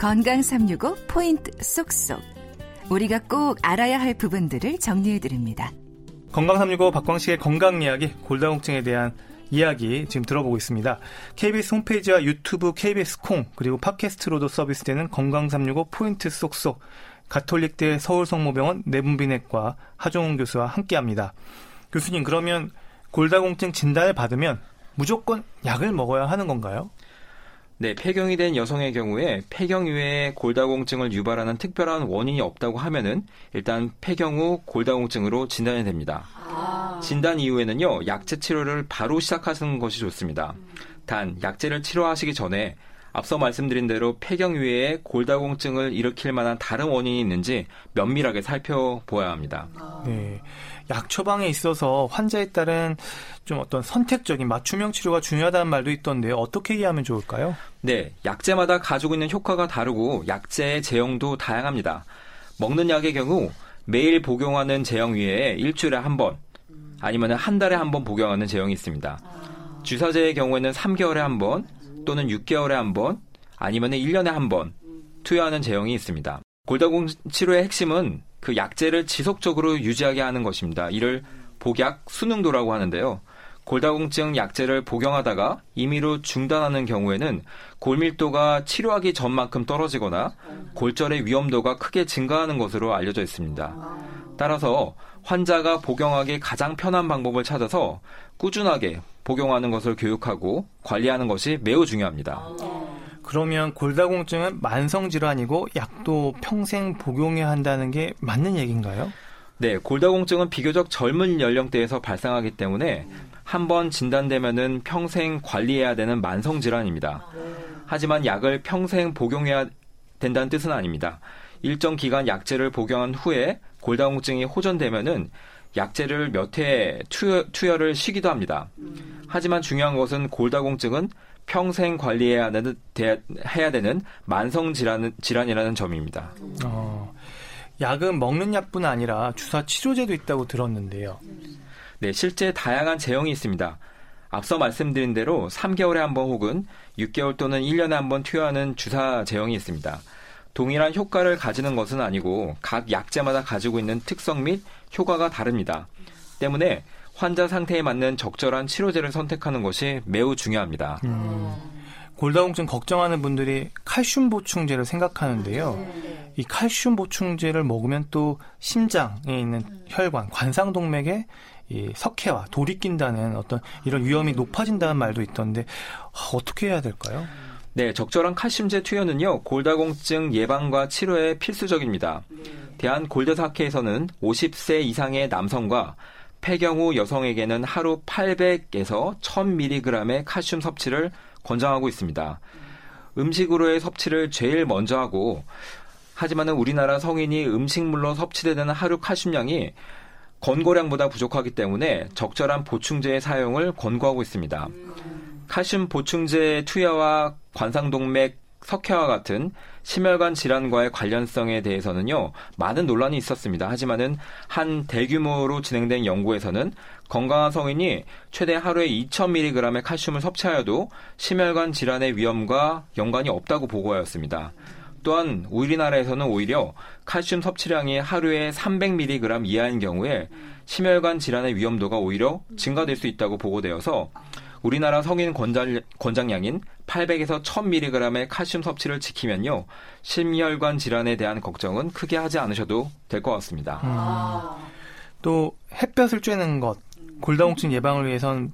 건강 365 포인트 쏙쏙. 우리가 꼭 알아야 할 부분들을 정리해 드립니다. 건강 365 박광식의 건강 이야기, 골다공증에 대한 이야기 지금 들어보고 있습니다. KBS 홈페이지와 유튜브 KBS 콩 그리고 팟캐스트로도 서비스되는 건강 365 포인트 쏙쏙 가톨릭대 서울성모병원 내분비내과 하종훈 교수와 함께합니다. 교수님 그러면 골다공증 진단을 받으면 무조건 약을 먹어야 하는 건가요? 네, 폐경이 된 여성의 경우에 폐경 이후에 골다공증을 유발하는 특별한 원인이 없다고 하면은 일단 폐경 후 골다공증으로 진단이 됩니다. 아. 진단 이후에는요, 약제 치료를 바로 시작하시는 것이 좋습니다. 단, 약제를 치료하시기 전에 앞서 말씀드린 대로 폐경 이후에 골다공증을 일으킬 만한 다른 원인이 있는지 면밀하게 살펴보아야 합니다. 네. 약 처방에 있어서 환자에 따른 좀 어떤 선택적인 맞춤형 치료가 중요하다는 말도 있던데요. 어떻게 이해하면 좋을까요? 네, 약제마다 가지고 있는 효과가 다르고 약제의 제형도 다양합니다. 먹는 약의 경우 매일 복용하는 제형 위에 일주일에 한 번, 아니면 한 달에 한 번 복용하는 제형이 있습니다. 주사제의 경우에는 3개월에 한 번, 또는 6개월에 한 번, 아니면 1년에 한 번 투여하는 제형이 있습니다. 골다공 치료의 핵심은 그 약제를 지속적으로 유지하게 하는 것입니다. 이를 복약 수능도라고 하는데요. 골다공증 약제를 복용하다가 임의로 중단하는 경우에는 골밀도가 치료하기 전만큼 떨어지거나 골절의 위험도가 크게 증가하는 것으로 알려져 있습니다. 따라서 환자가 복용하기 가장 편한 방법을 찾아서 꾸준하게 복용하는 것을 교육하고 관리하는 것이 매우 중요합니다. 그러면 골다공증은 만성 질환이고 약도 평생 복용해야 한다는 게 맞는 얘기인가요? 네, 골다공증은 비교적 젊은 연령대에서 발생하기 때문에 한 번 진단되면은 평생 관리해야 되는 만성 질환입니다. 하지만 약을 평생 복용해야 된다는 뜻은 아닙니다. 일정 기간 약제를 복용한 후에 골다공증이 호전되면은 약제를 몇 해 투여, 투여를 쉬기도 합니다. 하지만 중요한 것은 골다공증은 평생 관리해야 되는, 해야 되는 만성 질환, 질환이라는 점입니다. 어, 약은 먹는 약뿐 아니라 주사 치료제도 있다고 들었는데요. 네, 실제 다양한 제형이 있습니다. 앞서 말씀드린 대로 3개월에 한 번 혹은 6개월 또는 1년에 한 번 투여하는 주사 제형이 있습니다. 동일한 효과를 가지는 것은 아니고 각 약제마다 가지고 있는 특성 및 효과가 다릅니다. 때문에 환자 상태에 맞는 적절한 치료제를 선택하는 것이 매우 중요합니다. 음. 골다공증 걱정하는 분들이 칼슘 보충제를 생각하는데요. 네. 이 칼슘 보충제를 먹으면 또 심장에 있는 혈관, 관상동맥에 이 석회와 돌이 낀다는 어떤 이런 위험이 높아진다는 말도 있던데 어떻게 해야 될까요? 네, 적절한 칼슘제 투여는요, 골다공증 예방과 치료에 필수적입니다. 대한 골드사학회에서는 50세 이상의 남성과 폐경 후 여성에게는 하루 800에서 1000mg의 칼슘 섭취를 권장하고 있습니다. 음식으로의 섭취를 제일 먼저 하고 하지만은 우리나라 성인이 음식물로 섭취되는 하루 칼슘량이 권고량보다 부족하기 때문에 적절한 보충제의 사용을 권고하고 있습니다. 칼슘 보충제 투여와 관상동맥 석회와 같은 심혈관 질환과의 관련성에 대해서는요, 많은 논란이 있었습니다. 하지만은 한 대규모로 진행된 연구에서는 건강한 성인이 최대 하루에 2,000mg의 칼슘을 섭취하여도 심혈관 질환의 위험과 연관이 없다고 보고하였습니다. 또한 우리나라에서는 오히려 칼슘 섭취량이 하루에 300mg 이하인 경우에 심혈관 질환의 위험도가 오히려 증가될 수 있다고 보고되어서 우리나라 성인 권장, 권장량인 800에서 1000mg의 칼슘 섭취를 지키면요. 심혈관 질환에 대한 걱정은 크게 하지 않으셔도 될 것 같습니다. 음. 또 햇볕을 쬐는 것, 골다공증 예방을 위해선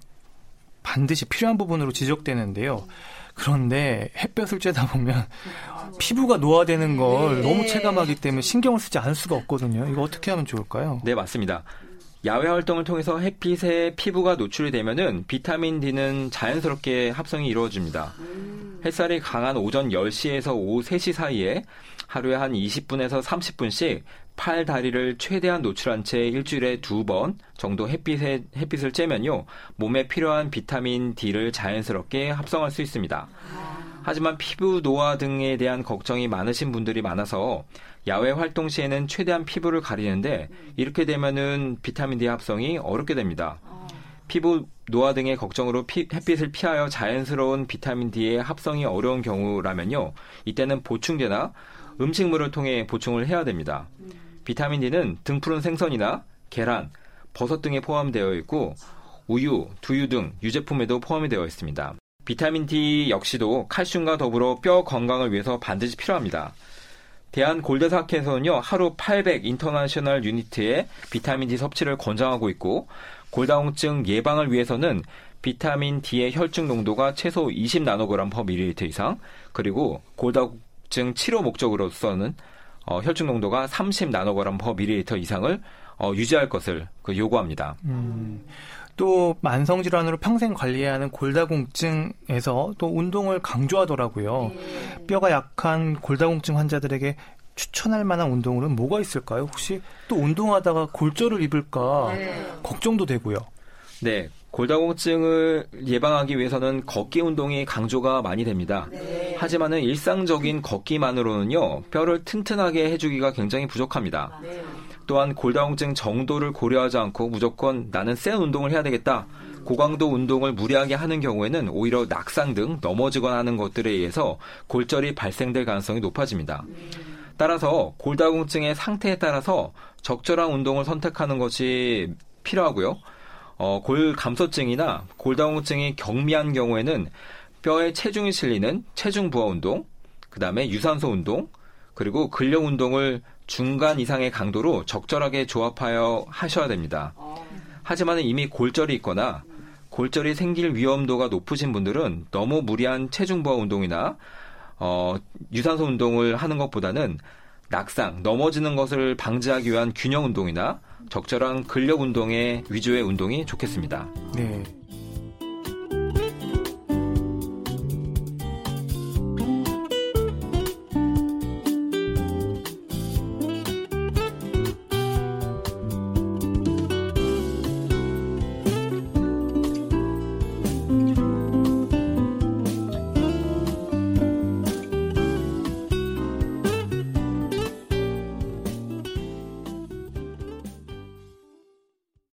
반드시 필요한 부분으로 지적되는데요. 그런데 햇볕을 쬐다 보면 피부가 노화되는 걸 네. 너무 체감하기 때문에 신경을 쓰지 않을 수가 없거든요. 이거 어떻게 하면 좋을까요? 네, 맞습니다. 야외 활동을 통해서 햇빛에 피부가 노출이 되면은 비타민 D는 자연스럽게 합성이 이루어집니다. 햇살이 강한 오전 10시에서 오후 3시 사이에 하루에 한 20분에서 30분씩 팔, 다리를 최대한 노출한 채 일주일에 두 번 정도 햇빛에, 햇빛을 쬐면요. 몸에 필요한 비타민 D를 자연스럽게 합성할 수 있습니다. 하지만 피부 노화 등에 대한 걱정이 많으신 분들이 많아서 야외 활동 시에는 최대한 피부를 가리는데 이렇게 되면은 비타민 D 합성이 어렵게 됩니다. 피부 노화 등의 걱정으로 피, 햇빛을 피하여 자연스러운 비타민 D의 합성이 어려운 경우라면요. 이때는 보충제나 음식물을 통해 보충을 해야 됩니다. 비타민 D는 등푸른 생선이나 계란, 버섯 등에 포함되어 있고 우유, 두유 등 유제품에도 포함이 되어 있습니다. 비타민 D 역시도 칼슘과 더불어 뼈 건강을 위해서 반드시 필요합니다. 대한 골대사학회에서는요, 하루 800 international unit의 비타민 D 섭취를 권장하고 있고, 골다공증 예방을 위해서는 비타민 D의 혈중 농도가 최소 20 나노그램 per 밀리리터 이상, 그리고 골다공증 치료 목적으로서는 어, 혈중 농도가 30 나노그램 퍼 밀리리터 이상을 어, 유지할 것을 그 요구합니다. 음. 또 만성 질환으로 평생 관리해야 하는 골다공증에서 또 운동을 강조하더라고요. 네. 뼈가 약한 골다공증 환자들에게 추천할 만한 운동으로는 뭐가 있을까요? 혹시 또 운동하다가 골절을 입을까 네. 걱정도 되고요. 네. 골다공증을 예방하기 위해서는 걷기 운동이 강조가 많이 됩니다. 네. 하지만은 일상적인 걷기만으로는요, 뼈를 튼튼하게 해주기가 굉장히 부족합니다. 네. 또한 골다공증 정도를 고려하지 않고 무조건 나는 센 운동을 해야 되겠다. 고강도 운동을 무리하게 하는 경우에는 오히려 낙상 등 넘어지거나 하는 것들에 의해서 골절이 발생될 가능성이 높아집니다. 따라서 골다공증의 상태에 따라서 적절한 운동을 선택하는 것이 필요하고요. 어, 골 감소증이나 골다공증이 경미한 경우에는 뼈에 체중이 실리는 체중 부하 운동, 그 다음에 유산소 운동, 그리고 근력 운동을 중간 이상의 강도로 적절하게 조합하여 하셔야 됩니다. 하지만 이미 골절이 있거나 골절이 생길 위험도가 높으신 분들은 너무 무리한 체중 부하 운동이나 어, 유산소 운동을 하는 것보다는 낙상, 넘어지는 것을 방지하기 위한 균형 운동이나 적절한 근력 운동의 위주의 운동이 좋겠습니다. 네.